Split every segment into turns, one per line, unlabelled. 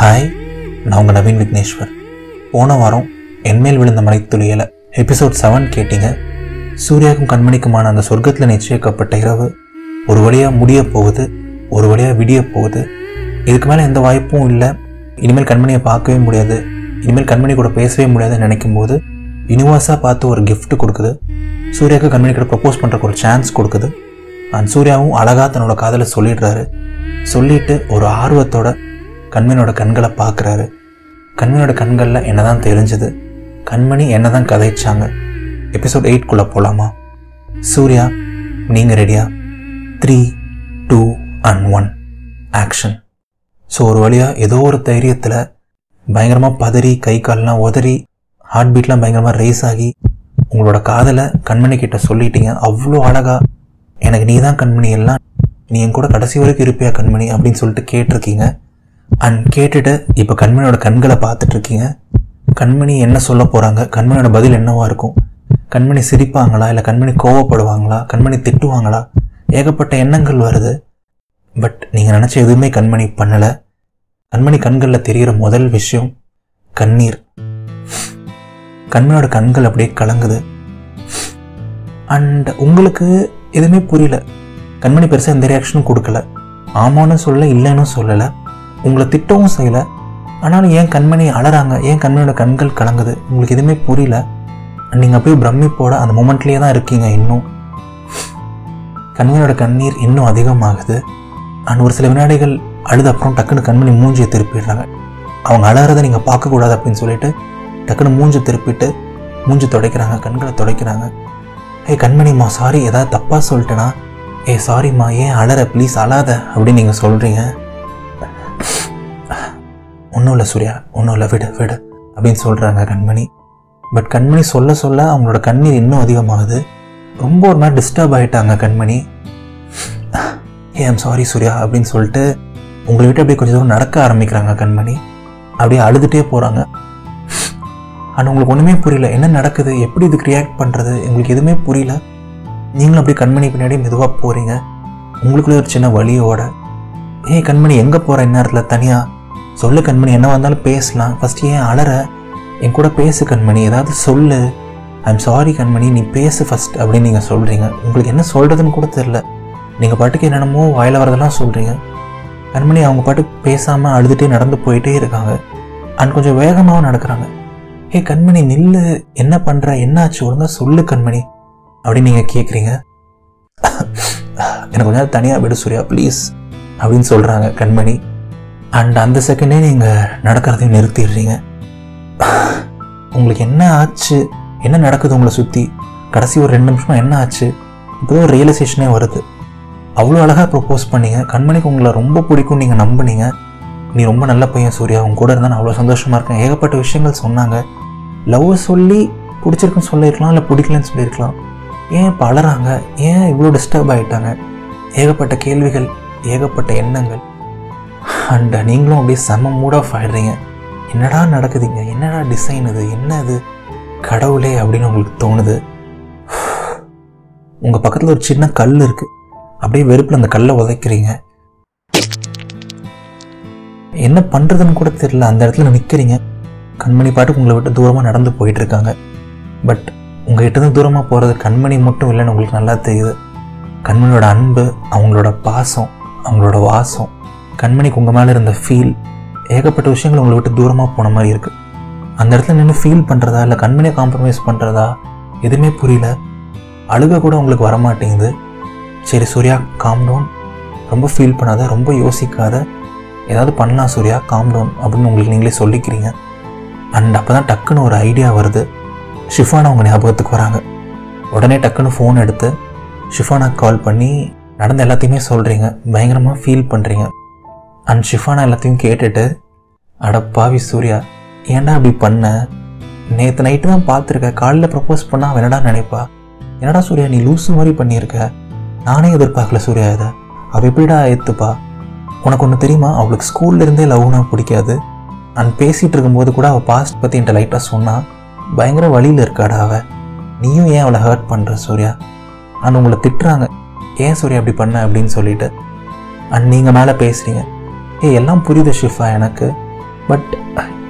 Hi நான் உங்கள் நவீன் விக்னேஸ்வர். போன வாரம் என்மேல் விழுந்த மலைத்துளியல எபிசோட் செவன் கேட்டீங்க. சூர்யாவுக்கும் கண்மணிக்குமான அந்த சொர்க்கத்தில் நிச்சயிக்கப்பட்ட இரவு ஒரு வழியாக முடிய போகுது ஒரு வழியாக விடிய போகுது. இதுக்கு மேலே எந்த வாய்ப்பும் இல்லை. இனிமேல் கண்மணியை பார்க்கவே முடியாது. இனிமேல் கண்மணி கூட பேசவே முடியாதுன்னு நினைக்கும் போது யூனிவர்ஸாக பார்த்து ஒரு கிஃப்ட் கொடுக்குது. சூர்யாவுக்கு கண்மணி கிட்ட ப்ரப்போஸ் பண்ணுறக்கு ஒரு சான்ஸ் கொடுக்குது. அண்ட் சூர்யாவும் அழகாக தன்னோட காதலை சொல்லிடுறாரு. சொல்லிட்டு ஒரு ஆர்வத்தோட கண்மணியோட கண்களை பார்க்குறாரு. கண்மணியோட கண்களில் என்னதான் தெரிஞ்சது? கண்மணி என்னதான் கதைச்சாங்க? எபிசோட் எயிட்குள்ளே போகலாமா சூர்யா நீங்கள் ரெடியா three two and one action so ஒரு வழியாக ஏதோ ஒரு தைரியத்தில் பயங்கரமாக பதறி கை கால்லாம் உதறி ஹார்ட் பீட்லாம் பயங்கரமாக ரேஸ் ஆகி உங்களோட காதலை கண்மணி கிட்ட சொல்லிட்டீங்க. அவ்வளோ அழகாக எனக்கு நீ தான் கண்மணி எல்லாம் நீ என் கூட கடைசி வரைக்கும் இருப்பியா கண்மணி அப்படின்னு சொல்லிட்டு கேட்டிருக்கீங்க. அண்ட் கேட்டுட்டு இப்போ கண்மணியோட கண்களை பார்த்துட்ருக்கீங்க. கண்மணி என்ன சொல்ல போகிறாங்க கண்மணியோட பதில் என்னவா இருக்கும்? கண்மணி சிரிப்பாங்களா? இல்லை கண்மணி கோவப்படுவாங்களா? கண்மணி திட்டுவாங்களா? ஏகப்பட்ட எண்ணங்கள் வருது. பட் நீங்கள் நினச்ச எதுவுமே கண்மணி பண்ணலை. கண்மணி கண்களில் தெரிகிற முதல் விஷயம் கண்ணீர். கண்மணியோட கண்கள் அப்படியே கலங்குது. அண்ட் உங்களுக்கு எதுவுமே புரியல. கண்மணி பெருசாக எந்த ரியாக்ஷனும் கொடுக்கல. ஆமான்னு சொல்ல இல்லைன்னு சொல்லலை. உங்களை திட்டவும் செய்யலை. ஆனாலும் ஏன் கண்மணி அழறாங்க. ஏன் கண்மணியோட கண்கள் கலங்குது. உங்களுக்கு எதுவுமே புரியல. நீங்கள் அப்படியே பிரமிப்போட அந்த மூமெண்ட்லேயே தான் இருக்கீங்க இன்னும். கண்மணியோட கண்ணீர் இன்னும் அதிகமாகுது. அண்ட் ஒரு சில வினாடிகள் அழுது அப்புறம் டக்குன்னு கண்மணி மூஞ்சியை திருப்பிடுறாங்க. அவங்க அழகிறத நீங்கள் பார்க்கக்கூடாது அப்படின்னு சொல்லிட்டு டக்குன்னு மூஞ்சி திருப்பிட்டு மூஞ்சி துடைக்கிறாங்க. கண்களை துடைக்கிறாங்க. ஏய் கண்மணிம்மா சாரி ஏதாவது தப்பாக சொல்லிட்டேனா? ஏ சாரிம்மா ஏன் அழற? ப்ளீஸ் அழாத. அப்படின்னு நீங்கள் சொல்கிறீங்க ஒன்றும் இல்லை சூர்யா ஒன்றும் இல்லை விடு விடு அப்படின்னு சொல்கிறாங்க கண்மணி. பட் கண்மணி சொல்ல சொல்ல அவங்களோட கண்ணீர் இன்னும் அதிகமாகுது. ரொம்ப ஒரு மாதிரி டிஸ்டர்ப் ஆகிட்டாங்க கண்மணி. ஏ ஐம் சாரி சூர்யா அப்படின்னு சொல்லிட்டு உங்களை விட்டு அப்படியே கொஞ்சம் தூரம் நடக்க ஆரம்பிக்கிறாங்க கண்மணி. அப்படியே அழுதுகிட்டே போகிறாங்க ஆனால் உங்களுக்கு ஒன்றுமே புரியல. என்ன நடக்குது? எப்படி இதுக்கு ரியாக்ட் பண்ணுறது உங்களுக்கு எதுவுமே புரியல. நீங்களும் அப்படியே கண்மணி பின்னாடி மெதுவாக போகிறீங்க உங்களுக்குள்ளே ஒரு சின்ன வழியோட ஏய் கண்மணி எங்கே போகிற இந்நேரத்தில் தனியாக சொல்லு கண்மணி என்ன வந்தாலும் பேசலாம். ஃபஸ்ட் ஏன் அலற? என் கூட பேசு கண்மணி ஏதாவது சொல்லு. ஐம் சாரி கண்மணி நீ பேசு ஃபஸ்ட் அப்படின்னு நீங்கள் சொல்கிறீங்க உங்களுக்கு என்ன சொல்கிறதுன்னு கூட தெரில நீங்கள் பாட்டுக்கு என்னென்னமோ வாயில வரதெல்லாம் சொல்கிறீங்க கண்மணி அவங்க பாட்டுக்கு பேசாமல் அழுதுகிட்டே நடந்து போயிட்டே இருக்காங்க. அண்ட் கொஞ்சம் வேகமாகவும் நடக்கிறாங்க. ஏ கண்மணி நில்லு. என்ன பண்ணுற என்னாச்சு? ஒழுங்காக சொல்லு கண்மணி. அப்படின்னு நீங்கள் கேட்குறீங்க எனக்கு கொஞ்ச நேரம் தனியாக விடு சூர்யா ப்ளீஸ் அப்படின்னு சொல்கிறாங்க கண்மணி. அண்ட் அந்த செகண்டே நீங்கள் நடக்கிறதையும் நிறுத்திடுறீங்க. உங்களுக்கு என்ன ஆச்சு? என்ன நடக்குது உங்களை சுற்றி கடைசி ஒரு ரெண்டு நிமிஷமாக என்ன ஆச்சு? இப்போதான் ஒரு ரியலைசேஷனே வருது. அவ்வளோ அழகாக ப்ரப்போஸ் பண்ணீங்க. கண்மணிக்கு உங்களை ரொம்ப பிடிக்கும் நீங்கள் நம்புனீங்க. நீ ரொம்ப நல்ல பையன் சூர்யா. உங்க கூட இருந்தால் நான் அவ்வளோ சந்தோஷமாக இருக்கேன். ஏகப்பட்ட விஷயங்கள் சொன்னாங்க. லவ் சொல்லி பிடிச்சிருக்குன்னு சொல்லியிருக்கலாம் இல்லை பிடிக்கலன்னு சொல்லியிருக்கலாம். ஏன் இப்போ ஏன் இவ்வளோ டிஸ்டர்ப் ஆகிட்டாங்க ஏகப்பட்ட கேள்விகள் ஏகப்பட்ட எண்ணங்கள். அண்ட் நீங்களும் அப்படியே செம்ம மூட் ஆஃப் ஆகிடுறீங்க என்னடா நடக்குதுங்க? என்னடா டிசைன் இது? என்ன இது? கடவுளே அப்படின்னு உங்களுக்கு தோணுது. உங்கள் பக்கத்தில் ஒரு சின்ன கல் இருக்குது அப்படியே வெறுப்பில் அந்த கல்லை உதைக்கிறீங்க. என்ன பண்ணுறதுன்னு கூட தெரியல. அந்த இடத்துல நிற்கிறீங்க கண்மணி பாட்டுக்கு உங்களை விட்டு தூரமாக நடந்து போயிட்டுருக்காங்க பட் உங்கள் கிட்டேருந்து தூரமாக போகிறது கண்மணி மட்டும் இல்லைன்னு உங்களுக்கு நல்லா தெரியுது. கண்மணியோட அன்பு அவங்களோட பாசம் அவங்களோட வாசம் கண்மணிக்கு உங்கள் மேலே இருந்த ஃபீல் ஏகப்பட்ட விஷயங்கள் உங்களை விட்டு தூரமாக போன மாதிரி இருக்குது அந்த இடத்துல நின்று ஃபீல் பண்ணுறதா இல்லை கண்மணியை காம்ப்ரமைஸ் பண்ணுறதா எதுவுமே புரியல. அழுக கூட உங்களுக்கு வரமாட்டேங்குது. சரி சூர்யா காம் டவுன் ரொம்ப ஃபீல் பண்ணாத ரொம்ப யோசிக்காத. ஏதாவது பண்ணலாம் சூர்யா காம் டவுன் அப்படின்னு உங்களுக்கு நீங்களே சொல்லிக்கிறீங்க. அண்ட் அப்போ தான் டக்குன்னு ஒரு ஐடியா வருது. ஷிஃபானா உங்கள் ஞாபகத்துக்கு வராங்க. உடனே டக்குன்னு ஃபோன் எடுத்து ஷிஃபானாக்கு கால் பண்ணி நடந்த எல்லாத்தையுமே சொல்கிறீங்க பயங்கரமாக ஃபீல் பண்ணுறீங்க அண்ட் ஷிஃபானா எல்லாத்தையும் கேட்டுட்டு அடப்பாவி பாவி சூர்யா ஏன்டா அப்படி பண்ண? நேற்று நைட்டு தான் பார்த்துருக்க காலைல ப்ரப்போஸ் பண்ணால் என்னடா நினைப்பா? என்னடா சூர்யா நீ லூஸு மாதிரி பண்ணியிருக்க? நானே எதிர்பார்க்கல சூர்யா இதை. அவள் எப்படிடா ஏற்றுப்பா உனக்கு ஒன்று தெரியுமா? அவளுக்கு ஸ்கூல்லேருந்தே லவ்னா பிடிக்காது. அண்ட் பேசிகிட்டு இருக்கும்போது கூட அவள் பாஸ்ட் பற்றி என்கிட்ட லைட்டாக சொன்னால் பயங்கர வழியில் இருக்காடா அவள் நீயும் ஏன் அவளை ஹர்ட் பண்ணுற சூர்யா? அண்ட் உங்களை திட்டுறாங்க. ஏன் சூர்யா அப்படி பண்ண? அப்படின்னு சொல்லிட்டு அண்ட் நீங்கள் மேலே பேசுகிறீங்க ஏய் எல்லாம் புரியுது ஷிஃபா எனக்கு. பட்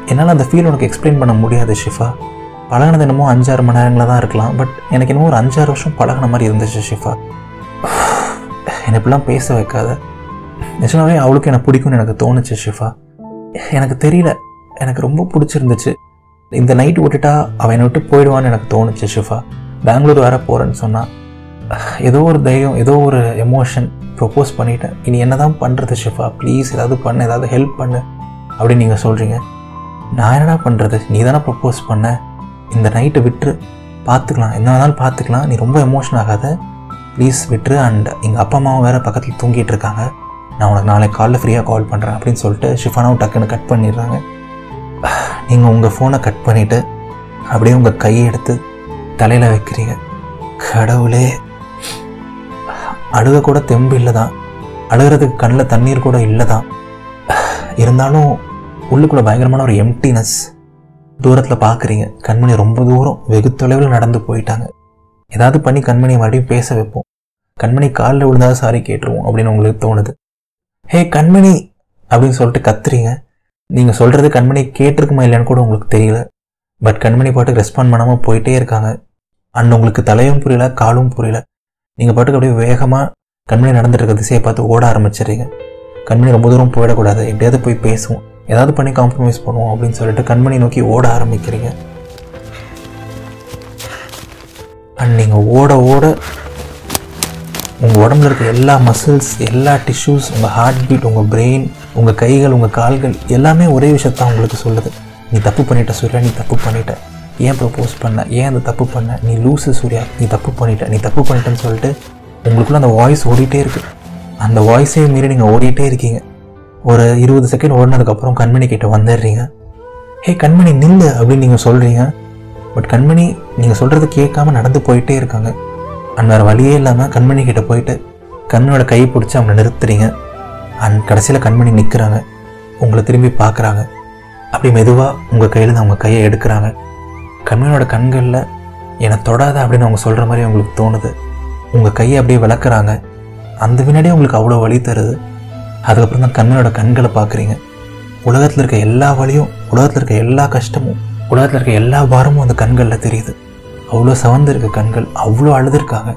என்னால் அந்த ஃபீல் உனக்கு எக்ஸ்பிளைன் பண்ண முடியாது ஷிஃபா. பழகினது என்னமோ அஞ்சாறு மணி நேரங்களில் தான் இருக்கலாம். பட் எனக்கு என்னமோ ஒரு அஞ்சாறு வருஷம் பழகின மாதிரி இருந்துச்சு ஷிஃபா. என்னை இப்படிலாம் பேச வைக்காத. நிஜமாவே அவளுக்கு எனக்கு பிடிக்கும்னு எனக்கு தோணுச்சு ஷிஃபா. எனக்கு தெரியல. எனக்கு ரொம்ப பிடிச்சிருந்துச்சு. இந்த நைட் விட்டுட்டா அவன் என்னை விட்டு போயிடுவான்னு எனக்கு தோணுச்சு ஷிஃபா. பெங்களூர் வேற போகிறேன்னு சொன்னான் ஏதோ ஒரு தைரியம் ஏதோ ஒரு எமோஷன் ப்ரொப்போஸ் பண்ணிட்டேன். இனி என்ன தான் பண்ணுறது ஷிஃபா? ப்ளீஸ் ஏதாவது பண்ணு ஏதாவது ஹெல்ப் பண்ணு அப்படின்னு நீங்கள் சொல்கிறீங்க நான் என்னடா பண்ணுறது நீ தானே ப்ரப்போஸ் பண்ண. இந்த நைட்டை விட்டுரு. பார்த்துக்கலாம். என்ன வேணாலும் பார்த்துக்கலாம். நீ ரொம்ப எமோஷன் ஆகாத. ப்ளீஸ் விட்டுரு அண்ட் எங்கள் அப்பா அம்மாவும் வேறு பக்கத்தில் தூங்கிட்டு இருக்காங்க. நான் உனக்கு நாளைக்கு காலைல ஃப்ரீயாக கால் பண்ணுறேன் அப்படின்னு சொல்லிட்டு ஷிஃபானாவும் டக்குன்னு கட் பண்ணிடுறாங்க. நீங்கள் உங்கள் ஃபோனை கட் பண்ணிவிட்டு அப்படியே உங்கள் கையை எடுத்து தலையில் வைக்கிறீங்க. கடவுளே. அழுக கூட தெம்பு இல்லை தான் அழுகிறதுக்கு கண்ணில் தண்ணீர் கூட இல்லை தான் இருந்தாலும் உள்ளுக்குள்ளே பயங்கரமான ஒரு எம்டினஸ் தூரத்தில் பார்க்குறீங்க கண்மணி ரொம்ப தூரம் வெகு தொலைவில் நடந்து போயிட்டாங்க. ஏதாவது பண்ணி கண்மணியை மறுபடியும் பேச வைப்போம். கண்மணி காலில் விழுந்தாத சாரி கேட்டுருவோம் அப்படின்னு உங்களுக்கு தோணுது. ஹே கண்மணி! அப்படின்னு சொல்லிட்டு கத்துறீங்க. நீங்கள் சொல்கிறது கண்மணி கேட்டிருக்குமா இல்லைன்னு கூட உங்களுக்கு தெரியல. பட் கண்மணி பாட்டுக்கு ரெஸ்பாண்ட் பண்ணாமல் போயிட்டே இருக்காங்க. அண்ட் உங்களுக்கு தலையும் புரியல காலும் புரியல. நீங்கள் பாட்டுக்கு அப்படியே வேகமாக கண்மணி நடந்துட்டு இருக்க திசையை பார்த்து ஓட ஆரம்பிச்சிடுறீங்க. கண்மணி ரொம்ப தூரம் போயிடக்கூடாது. எப்படியாவது போய் பேசுவோம். ஏதாவது பண்ணி காம்ப்ரமைஸ் பண்ணுவோம் அப்படின்னு சொல்லிட்டு கண்மணி நோக்கி ஓட ஆரம்பிக்கிறீங்க. அண்ட் நீங்கள் ஓட ஓட உங்கள் உடம்புல இருக்க எல்லா மசில்ஸ் எல்லா டிஷ்யூஸ் உங்கள் ஹார்ட் பீட் உங்கள் பிரெயின் உங்கள் கைகள் உங்கள் கால்கள் எல்லாமே ஒரே விஷயத்தான் உங்களுக்கு சொல்லுது. நீ தப்பு பண்ணிட்ட சூர்யா நீ தப்பு பண்ணிட்ட. ஏன் ப்ரப்போஸ் பண்ண? ஏன் அந்த தப்பு பண்ண? நீ லூசு சூர்யா. நீ தப்பு பண்ணிட்ட. நீ தப்பு பண்ணிட்டேன்னு சொல்லிட்டு உங்களுக்குள்ள அந்த வாய்ஸ் ஓடிட்டே இருக்கு. அந்த வாய்ஸே மீறி நீங்கள் ஓடிட்டே இருக்கீங்க. ஒரு இருபது செகண்ட் ஓடினதுக்கப்புறம் கண்மணி கிட்ட வந்துடுறீங்க. ஹே கண்மணி நில்லு அப்படின்னு நீங்கள் சொல்கிறீங்க பட் கண்மணி நீங்கள் சொல்கிறது கேட்காம நடந்து போயிட்டே இருக்காங்க. அண்ட் வேறு வழியே இல்லாமல் கண்மணி கிட்ட போயிட்டு கண்மணியோட கையை பிடிச்சி அவனை நிறுத்துறீங்க. அண்ட் கடைசியில் கண்மணி நிற்கிறாங்க உங்களை திரும்பி பார்க்குறாங்க. அப்படி மெதுவாக உங்கள் கையிலேருந்து அவங்க கையை எடுக்கிறாங்க. கண்மணியோட கண்களில் என்னை தொடாத அப்படின்னு அவங்க சொல்கிற மாதிரி உங்களுக்கு தோணுது. உங்கள் கையை அப்படியே விளக்குறாங்க. அந்த வினாடியே உங்களுக்கு அவ்வளோ வலி தருது. அதுக்கப்புறம் தான் கண்மணியோட கண்களை பார்க்குறீங்க. உலகத்தில் இருக்க எல்லா வலியும் உலகத்தில் இருக்க எல்லா கஷ்டமும் உலகத்தில் இருக்க எல்லா பாரமும் அந்த கண்களில் தெரியுது. அவ்வளோ சவந்திருக்க கண்கள் அவ்வளோ அழுதுருக்காங்க.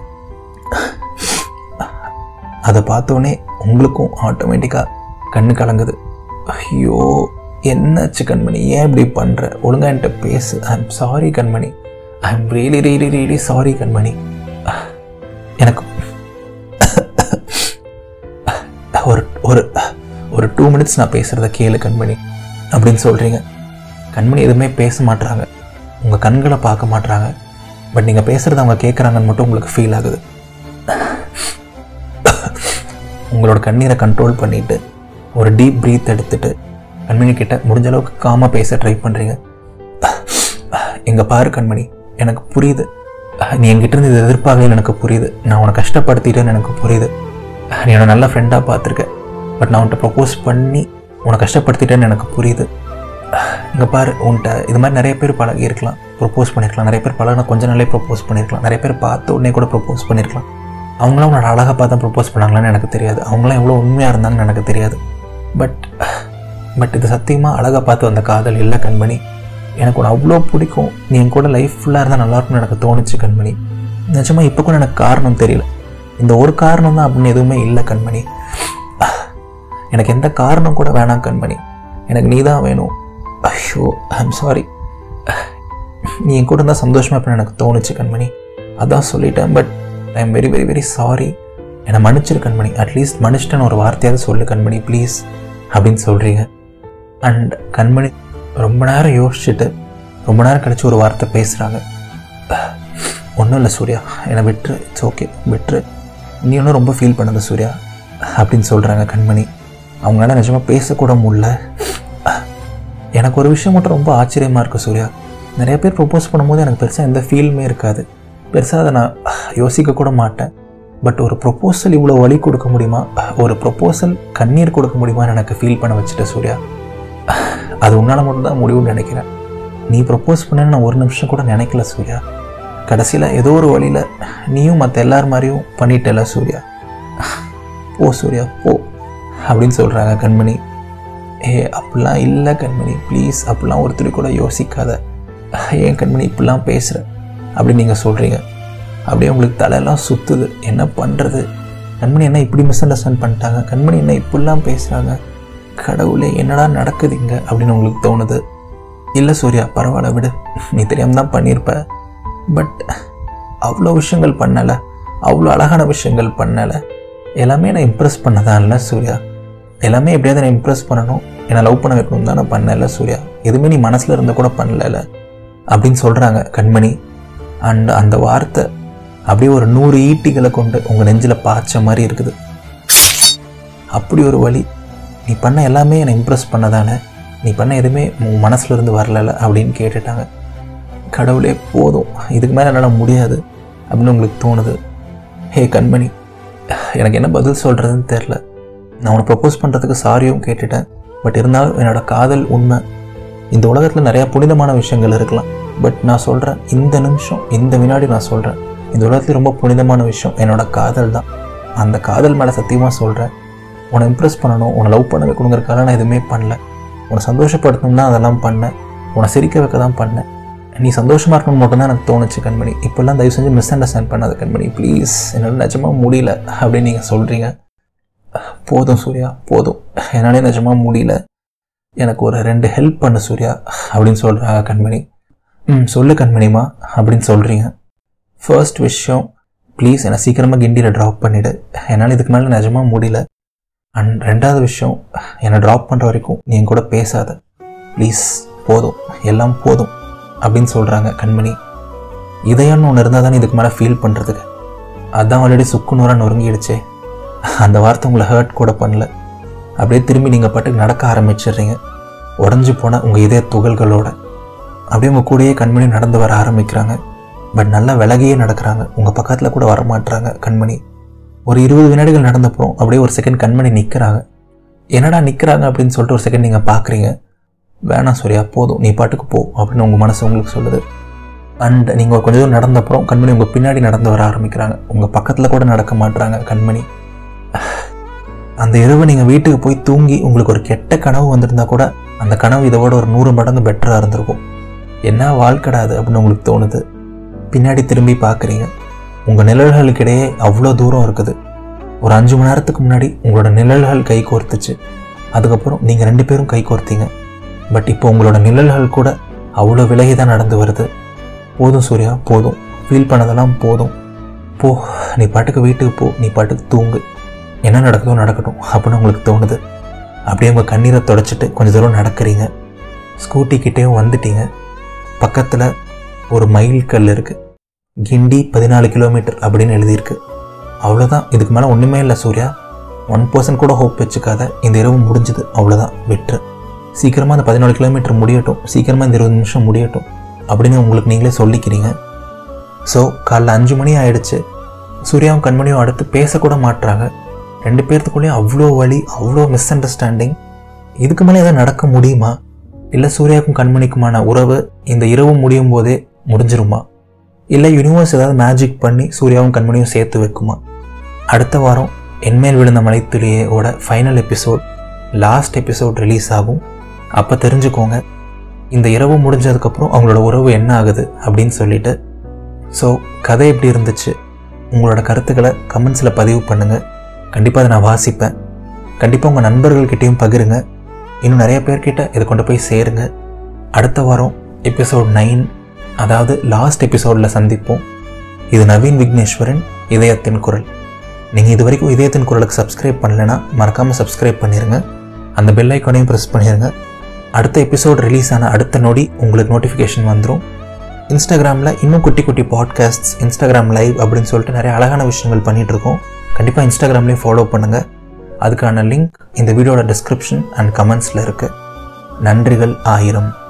அதை பார்த்தோன்னே உங்களுக்கும் ஆட்டோமேட்டிக்காக கண்ணு கலங்குது. ஐயோ. என்னாச்சு கண்மணி? ஏன் இப்படி பண்ணுற ஒழுங்கா என்கிட்ட பேசு. I am sorry Kanmani. I am really really really sorry Kanmani. எனக்கு ஒரு ஒரு ஒரு டூ மினிட்ஸ் நான் பேசுகிறத கேளு கண்மணி. அப்படின்னு சொல்கிறீங்க கண்மணி எதுவுமே பேச மாட்டுறாங்க உங்கள் கண்களை பார்க்க மாட்றாங்க. பட் நீங்கள் பேசுகிறத அவங்க கேட்குறாங்கன்னு மட்டும் உங்களுக்கு ஃபீல் ஆகுது. உங்களோட கண்ணீரை கண்ட்ரோல் பண்ணிவிட்டு ஒரு டீப் ப்ரீத் எடுத்துகிட்டு கண்மணி கிட்ட முடிஞ்ச அளவுக்கு காமாக பேச ட்ரை பண்ணுறீங்க எங்கள் பாரு கண்மணி எனக்கு புரியுது. நீ என்கிட்ட இருந்து இதை எதிர்பார்க்கலன்னு எனக்கு புரியுது. நான் உன்னை கஷ்டப்படுத்திட்டேன்னு எனக்கு புரியுது. நீ என்னை நல்ல ஃப்ரெண்டாக பார்த்துருக்க. பட் நான் உன்கிட்ட ப்ரப்போஸ் பண்ணி உன்னை கஷ்டப்படுத்திட்டேன்னு எனக்கு புரியுது. இங்கே பாரு உன்கிட்ட இது மாதிரி நிறைய பேர் பழகி இருக்கலாம் ப்ரப்போஸ் பண்ணியிருக்கலாம். நிறைய பேர் பழகினா கொஞ்ச நாளே ப்ரப்போஸ் பண்ணியிருக்கலாம். நிறைய பேர் பார்த்த உடனே கூட ப்ரப்போஸ் பண்ணியிருக்கலாம். அவங்களாம் உன்னோட அழகாக பார்த்தா ப்ரப்போஸ் பண்ணாங்களான்னு எனக்கு தெரியாது. அவங்களாம் எவ்வளோ உண்மையாக இருந்தாங்கன்னு எனக்கு தெரியாது. பட் பட் இது சத்தியமாக அழகாக பார்த்து வந்த காதல் இல்லை கண்மணி. எனக்கு உன்னை அவ்வளோ பிடிக்கும். நீ என் கூட லைஃப் ஃபுல்லாக இருந்தால் நல்லாயிருக்கும்னு எனக்கு தோணுச்சு கண்மணி. நிஜமாக இப்போ கூட எனக்கு காரணம் தெரியல. இந்த ஒரு காரணம் தான் அப்படின்னு எதுவுமே இல்லை கண்மணி. எனக்கு எந்த காரணம் கூட வேணாம் கண்மணி. எனக்கு நீ தான் வேணும். ஐயோ ஐ சாரி நீ என் கூட இருந்தால் சந்தோஷமாக இப்போ எனக்கு தோணுச்சு கண்மணி. அதான் சொல்லிட்டேன் but I am very very very sorry என்னை மன்னிச்சிரு கண்மணி. அட்லீஸ்ட் மன்னிச்சிட்டேன்னு ஒரு வார்த்தையாவது சொல்லு கண்மணி ப்ளீஸ் அப்படின்னு சொல்கிறீங்க அண்ட் கண்மணி ரொம்ப நேரம் யோசிச்சுட்டு ரொம்ப நேரம் கழிச்சு ஒரு வார்த்தை பேசுகிறாங்க ஒன்றும் இல்லை சூர்யா என்னை விட்டுரு இட்ஸ் ஓகே விட்டுரு. நீ ஒன்றும் ரொம்ப ஃபீல் பண்ணது சூர்யா அப்படின்னு சொல்கிறாங்க கண்மணி. அவங்களால நிஜமாக பேசக்கூட முடில எனக்கு ஒரு விஷயம் மட்டும் ரொம்ப ஆச்சரியமாக இருக்குது சூர்யா. நிறைய பேர் ப்ரொப்போஸ் பண்ணும்போது எனக்கு பெருசாக எந்த ஃபீலுமே இருக்காது. பெருசாக அதை நான் யோசிக்க கூட மாட்டேன். பட் ஒரு ப்ரொப்போசல் இவ்வளோ வழி கொடுக்க முடியுமா? ஒரு ப்ரொப்போசல் கண்ணீர் கொடுக்க முடியுமான்னு எனக்கு ஃபீல் பண்ண வச்சுட்டேன் சூர்யா. அது உன்னால் மட்டும்தான் முடிவுன்னு நினைக்கிறேன். நீ ப்ரப்போஸ் பண்ணேன்னு நான் ஒரு நிமிஷம் கூட நினைக்கல சூர்யா. கடைசியில் ஏதோ ஒரு வழியில் நீயும் மற்ற எல்லார் மாதிரியும் பண்ணிட்டல சூர்யா. போ சூர்யா போ அப்படின்னு சொல்கிறாங்க கண்மணி. ஏ அப்படிலாம் இல்லை கண்மணி. ப்ளீஸ் அப்படிலாம் ஒருத்தர் கூட யோசிக்காத. ஏன் கண்மணி இப்படிலாம் பேசுகிற அப்படின்னு நீங்கள் சொல்கிறீங்க அப்படியே உங்களுக்கு தலையெல்லாம் சுற்றுது என்ன பண்ணுறது கண்மணி என்ன இப்படி மிஸ் அண்டர்ஸ்டாண்ட் பண்ணிட்டாங்க? கண்மணி என்ன இப்படிலாம் பேசுகிறாங்க கடவுளே என்னடா நடக்குது இங்கே? அப்படின்னு உங்களுக்கு தோணுது. இல்லை சூர்யா பரவாயில்ல விடு. நீ தெரியாமல் தான் பண்ணியிருப்ப. பட் அவ்வளோ விஷயங்கள் பண்ணலை. அவ்வளோ அழகான விஷயங்கள் பண்ணலை. எல்லாமே நான் இம்ப்ரெஸ் பண்ணதான் இல்லை சூர்யா? எல்லாமே எப்படியாவது நான் இம்ப்ரெஸ் பண்ணணும். என்னை லவ் பண்ண வைக்கணும் தான் நான் பண்ணல சூர்யா. எதுவுமே நீ மனசில் இருந்த கூட பண்ணல அப்படின்னு சொல்கிறாங்க கண்மணி. அண்ட் அந்த வார்த்தை அப்படியே ஒரு நூறு ஈட்டிகளை கொண்டு உங்கள் நெஞ்சில் பாய்ச்ச மாதிரி இருக்குது. அப்படி ஒரு வழி. நீ பண்ண எல்லாமே என்னை இம்ப்ரெஸ் பண்ணதானே? நீ பண்ண எதுவுமே உன் மனசுலேருந்து வரல அப்படின்னு கேட்டுட்டாங்க. கடவுளே போதும். இதுக்கு மேலே என்னால் முடியாது அப்படின்னு உங்களுக்கு தோணுது. ஹே கண்மணி எனக்கு என்ன பதில் சொல்கிறதுன்னு தெரில நான் உனக்கு ப்ரப்போஸ் பண்ணுறதுக்கு சாரியும் கேட்டுட்டேன். பட் இருந்தாலும் என்னோடய காதல் உண்மை. இந்த உலகத்தில் நிறையா புனிதமான விஷயங்கள் இருக்கலாம். பட் நான் சொல்கிறேன் இந்த நிமிஷம் இந்த வினாடி நான் சொல்கிறேன் இந்த உலகத்தில் ரொம்ப புனிதமான விஷயம் என்னோடய காதல் தான். அந்த காதல் மேலே சத்தியமாக சொல்கிறேன் உன்னை இம்ப்ரெஸ் பண்ணணும் உன்னை லவ் பண்ண வைக்கணுங்கிறக்காக நான் எதுவுமே பண்ணல. உன்னை சந்தோஷப்படுத்தணும்னா அதெல்லாம் பண்ணேன் உன்னை சிரிக்க வைக்க தான் பண்ணேன் நீ சந்தோஷமாக இருக்கணும்னு மட்டும்தான் எனக்கு தோணுச்சு கண்மணி. இப்போல்லாம் தயவு செஞ்சு மிஸ் அண்டர்ஸ்டாண்ட் பண்ணாத கண்மணி ப்ளீஸ் என்னால் நிஜமாக முடியல அப்படின்னு நீங்கள் சொல்கிறீங்க போதும் சூர்யா போதும். என்னாலே நிஜமாக முடியல. எனக்கு ஒரு ரெண்டு ஹெல்ப் பண்ணு சூர்யா அப்படின்னு சொல்கிறாங்க கண்மணி. ம் சொல்லு கண்மணிமா அப்படின்னு சொல்கிறீங்க ஃபர்ஸ்ட் விஷயம் ப்ளீஸ் என்னை சீக்கிரமாக கிண்டியில் ட்ராப் பண்ணிவிடு என்னால் இதுக்கு மேலே நிஜமாக முடியல. அண்ட் ரெண்டாவது விஷயம் என்னை ட்ராப் பண்ணுற வரைக்கும் நீ என் கூட பேசாத. ப்ளீஸ் போதும். எல்லாம் போதும் அப்படின்னு சொல்கிறாங்க கண்மணி. இதயம்னு ஒன்று இருந்தால் தானே இதுக்கு மேலே ஃபீல் பண்ணுறதுக்கு அதான் ஆல்ரெடி சுக்குநூறாக நொறுங்கிடுச்சே. அந்த வார்த்தை உங்களை ஹர்ட் கூட பண்ணல. அப்படியே திரும்பி நீங்கள் பாட்டுக்கு நடக்க ஆரம்பிச்சிடுறீங்க. உடஞ்சி போன உங்கள் இதய துகள்களோட. அப்படியே உங்கள் கூடயே கண்மணி நடந்து வர ஆரம்பிக்கிறாங்க. பட் நல்லா விலகியே நடக்கிறாங்க. உங்கள் பக்கத்தில் கூட வரமாட்டுறாங்க கண்மணி. ஒரு இருபது வினாடிகள் நடந்தப்புறம் அப்படியே ஒரு செகண்ட் கண்மணி நிற்கிறாங்க என்னடா நிற்கிறாங்க அப்படின்னு சொல்லிட்டு ஒரு செகண்ட் நீங்கள் பார்க்குறீங்க வேணாம் சரியா போதும். நீ பாட்டுக்கு போ அப்படின்னு உங்கள் மனசு உங்களுக்கு சொல்லுது. அண்ட் நீங்கள் ஒரு கொஞ்சம் தூரம் நடந்தப்புறம் கண்மணி உங்கள் பின்னாடி நடந்து வர ஆரம்பிக்கிறாங்க. உங்கள் பக்கத்தில் கூட நடக்க மாட்டுறாங்க கண்மணி அந்த இரவு நீங்கள் வீட்டுக்கு போய் தூங்கி உங்களுக்கு ஒரு கெட்ட கனவு வந்திருந்தா கூட அந்த கனவு இதோட ஒரு நூறு மடங்கு பெட்டராக இருந்திருக்கும். என்ன வாழ்க்கடாது அப்படின்னு உங்களுக்கு தோணுது. பின்னாடி திரும்பி பார்க்குறீங்க உங்கள் நிழல்களுக்கு இடையே அவ்வளோ தூரம் இருக்குது. ஒரு அஞ்சு மணி நேரத்துக்கு முன்னாடி உங்களோட நிழல்கள் கை கோர்த்துச்சு. அதுக்கப்புறம் நீங்கள் ரெண்டு பேரும் கை கோர்த்தீங்க. பட் இப்போ உங்களோட நிழல்கள் கூட அவ்வளோ விலகி தான் நடந்து வருது. போதும் சூர்யா போதும். ஃபீல் பண்ணதெல்லாம் போதும். போ நீ பாட்டுக்கு வீட்டுக்கு போ நீ பாட்டுக்கு தூங்கு. என்ன நடக்குதோ நடக்கட்டும் அப்படின்னு உங்களுக்கு தோணுது. அப்படியே உங்கள் கண்ணீரை தொடச்சிட்டு கொஞ்சம் தூரம் நடக்கிறீங்க. ஸ்கூட்டி கிட்டேயும் வந்துட்டீங்க. பக்கத்தில் ஒரு மயில் கல் இருக்குது கிண்டி பதினாலு கிலோமீட்டர் அப்படின்னு எழுதியிருக்கு. அவ்வளோதான் இதுக்கு மேலே ஒன்றுமே இல்லை சூர்யா. ஒன் பர்சன்ட் கூட ஹோப் வச்சுக்காத. இந்த இரவு முடிஞ்சுது. அவ்வளோதான் வெற்று சீக்கிரமாக அந்த பதினாலு கிலோமீட்டர் முடியட்டும். சீக்கிரமாக இந்த இருபது நிமிஷம் முடியட்டும். அப்படின்னு உங்களுக்கு நீங்களே சொல்லிக்கிறீங்க. ஸோ காலைல அஞ்சு மணி ஆயிடுச்சு. சூர்யாவும் கண்மணியும் அடுத்து பேசக்கூட மாட்டுறாங்க ரெண்டு பேர்த்துக்குள்ளேயும் அவ்வளோ வழி அவ்வளோ மிஸ் அண்டர்ஸ்டாண்டிங் இதுக்கு மேலே எதாவது நடக்க முடியுமா? இல்லை சூர்யாவுக்கும் கண்மணிக்குமான உறவு இந்த இரவு முடியும் போதே முடிஞ்சிருமா? இல்லை யூனிவர்ஸ் ஏதாவது மேஜிக் பண்ணி சூர்யாவும் கண்மணியும் சேர்த்து வைக்குமா? அடுத்த வாரம் என்மேல் விழுந்த மலைத்துளியோட final episode last episode release ஆகும். அப்போ தெரிஞ்சுக்கோங்க இந்த இரவு முடிஞ்சதுக்கப்புறம் அவங்களோட உறவு என்ன ஆகுது அப்படின்னு சொல்லிட்டு. ஸோ கதை எப்படி இருந்துச்சு? உங்களோட கருத்துக்களை கமெண்ட்ஸில் பதிவு பண்ணுங்கள் கண்டிப்பாக அதை நான் வாசிப்பேன். கண்டிப்பாக உங்கள் நண்பர்கள்கிட்டையும் பகிருங்க. இன்னும் நிறைய பேர்கிட்ட இதை கொண்டு போய் சேருங்க. அடுத்த வாரம் எபிசோட் நைன் அதாவது லாஸ்ட் எபிசோடில் சந்திப்போம். இது நவீன் விக்னேஸ்வரன் இதயத்தின் குரல். நீங்கள் இது வரைக்கும் இதயத்தின் குரலுக்கு சப்ஸ்கிரைப் பண்ணலைன்னா மறக்காமல் சப்ஸ்கிரைப் பண்ணிடுங்க அந்த பெல் ஐக்கானையும் ப்ரெஸ் பண்ணிடுங்க அடுத்த எபிசோட் ரிலீஸ் ஆன அடுத்த நொடி உங்களுக்கு நோட்டிஃபிகேஷன் வந்துடும் இன்ஸ்டாகிராமில் இன்னும் குட்டி குட்டி பாட்காஸ்ட்ஸ் இன்ஸ்டாகிராம் லைவ் அப்படின்னு சொல்லிட்டு நிறைய அழகான விஷயங்கள் பண்ணிகிட்ருக்கோம் கண்டிப்பாக இன்ஸ்டாகிராம்லேயும் ஃபாலோ பண்ணுங்கள் அதுக்கான லிங்க் இந்த வீடியோட டிஸ்கிரிப்ஷன் அண்ட் கமெண்ட்ஸில் இருக்குது நன்றிகள் ஆயிரம்.